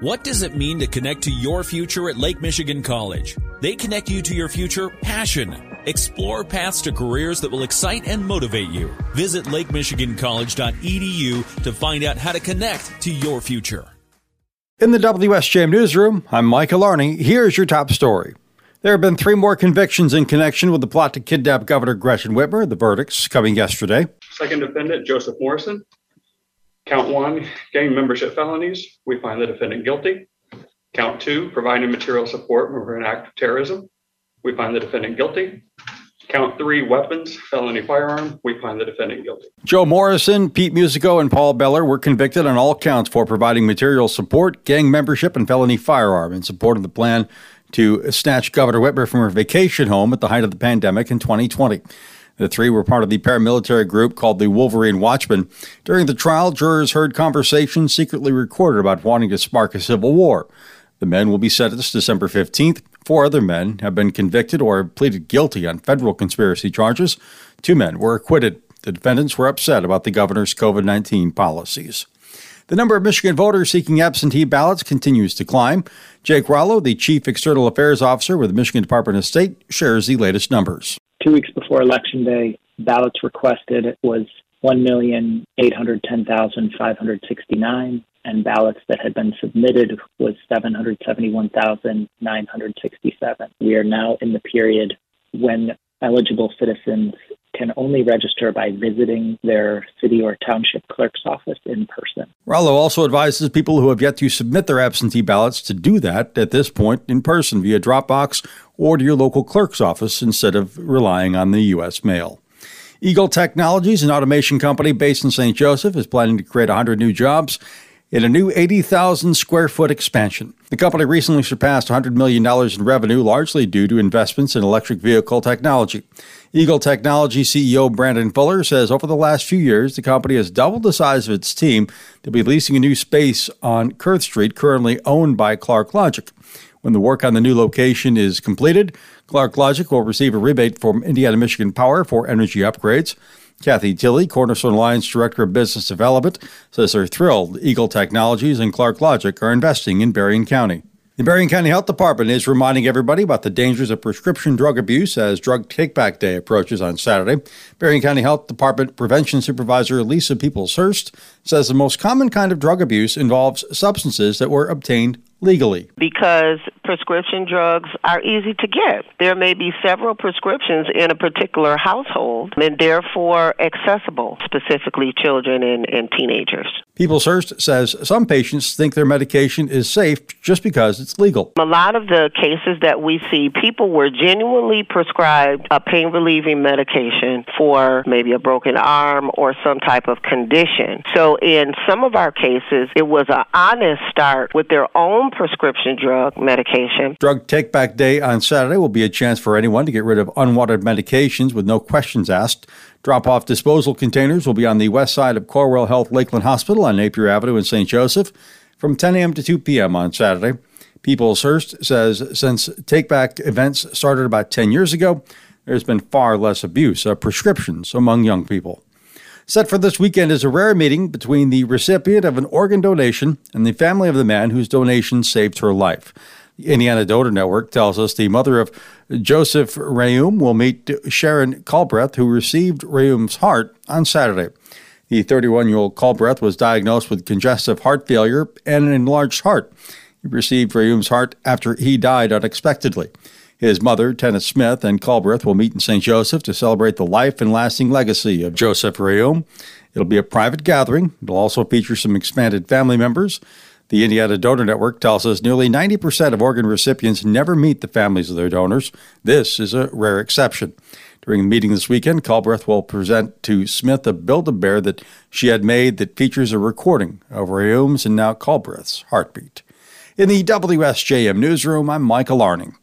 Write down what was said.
What does it mean to connect to your future at Lake Michigan College? They connect you to your future passion. Explore paths to careers that will excite and motivate you. Visit lakemichigancollege.edu to find out how to connect to your future. In the WSJM newsroom, I'm Michael Arney. Here's your top story. There have been three more convictions in connection with the plot to kidnap Governor Gretchen Whitmer. The verdicts coming yesterday. Second defendant, Joseph Morrison. Count one, gang membership felonies. We find the defendant guilty. Count two, providing material support for an act of terrorism. We find the defendant guilty. Count three, weapons, felony firearm. We find the defendant guilty. Joe Morrison, Pete Musico, and Paul Bellar were convicted on all counts for providing material support, gang membership, and felony firearm in support of the plan to snatch Governor Whitmer from her vacation home at the height of the pandemic in 2020. The three were part of the paramilitary group called the Wolverine Watchmen. During the trial, jurors heard conversations secretly recorded about wanting to spark a civil war. The men will be sentenced December 15th. Four other men have been convicted or pleaded guilty on federal conspiracy charges. Two men were acquitted. The defendants were upset about the governor's COVID 19 policies. The number of Michigan voters seeking absentee ballots continues to climb. Jake Rollow, the Chief External Affairs Officer with the Michigan Department of State, shares the latest numbers. Two weeks before Election Day, ballots requested was 1,810,569, and ballots that had been submitted was 771,967. We are now in the period when eligible citizens can only register by visiting their city or township clerk's office in person. Rollow also advises people who have yet to submit their absentee ballots to do that at this point in person via Dropbox or to your local clerk's office instead of relying on the U.S. mail. Eagle Technologies, an automation company based in St. Joseph, is planning to create 100 new jobs in a new 80,000 square foot expansion. The company recently surpassed $100 million in revenue, largely due to investments in electric vehicle technology. Eagle Technology CEO Brandon Fuller says over the last few years, the company has doubled the size of its team to be leasing a new space on Kurth Street, currently owned by Clark Logic. When the work on the new location is completed, Clark Logic will receive a rebate from Indiana Michigan Power for energy upgrades. Kathy Tilley, Cornerstone Alliance Director of Business Development, says they're thrilled Eagle Technologies and Clark Logic are investing in Berrien County. The Berrien County Health Department is reminding everybody about the dangers of prescription drug abuse as Drug Takeback Day approaches on Saturday. Berrien County Health Department Prevention Supervisor Lisa Peoples-Hurst says the most common kind of drug abuse involves substances that were obtained legally. Because prescription drugs are easy to get. There may be several prescriptions in a particular household and therefore accessible, specifically children and, and teenagers. Peoples-Hurst says some patients think their medication is safe just because it's legal. A lot of the cases that we see, people were genuinely prescribed a pain relieving medication for maybe a broken arm or some type of condition. So in some of our cases, it was an honest start with their own prescription drug medication. Drug Take Back Day on Saturday will be a chance for anyone to get rid of unwanted medications with no questions asked. Drop off disposal containers will be on the west side of Corewell Health Lakeland Hospital on Napier Avenue in St. Joseph from 10 a.m. to 2 p.m. on Saturday. Peoples-Hurst says since take back events started about 10 years ago, there's been far less abuse of prescriptions among young people. Set for this weekend is a rare meeting between the recipient of an organ donation and the family of the man whose donation saved her life. The Indiana Donor Network tells us the mother of Joseph Reaume will meet Sharon Culbreth, who received Reaume's heart on Saturday. The 31 year old Culbreth was diagnosed with congestive heart failure and an enlarged heart. He received Reaume's heart after he died unexpectedly. His mother, Tenna Smith, and Culbreth will meet in St. Joseph to celebrate the life and lasting legacy of Joseph Reaume. It'll be a private gathering. It'll also feature some expanded family members. The Indiana Donor Network tells us nearly 90% of organ recipients never meet the families of their donors. This is a rare exception. During the meeting this weekend, Culbreth will present to Smith a Build-A-Bear that she had made that features a recording of Reaume's and now Culbreth's heartbeat. In the WSJM newsroom, I'm Michael Arning.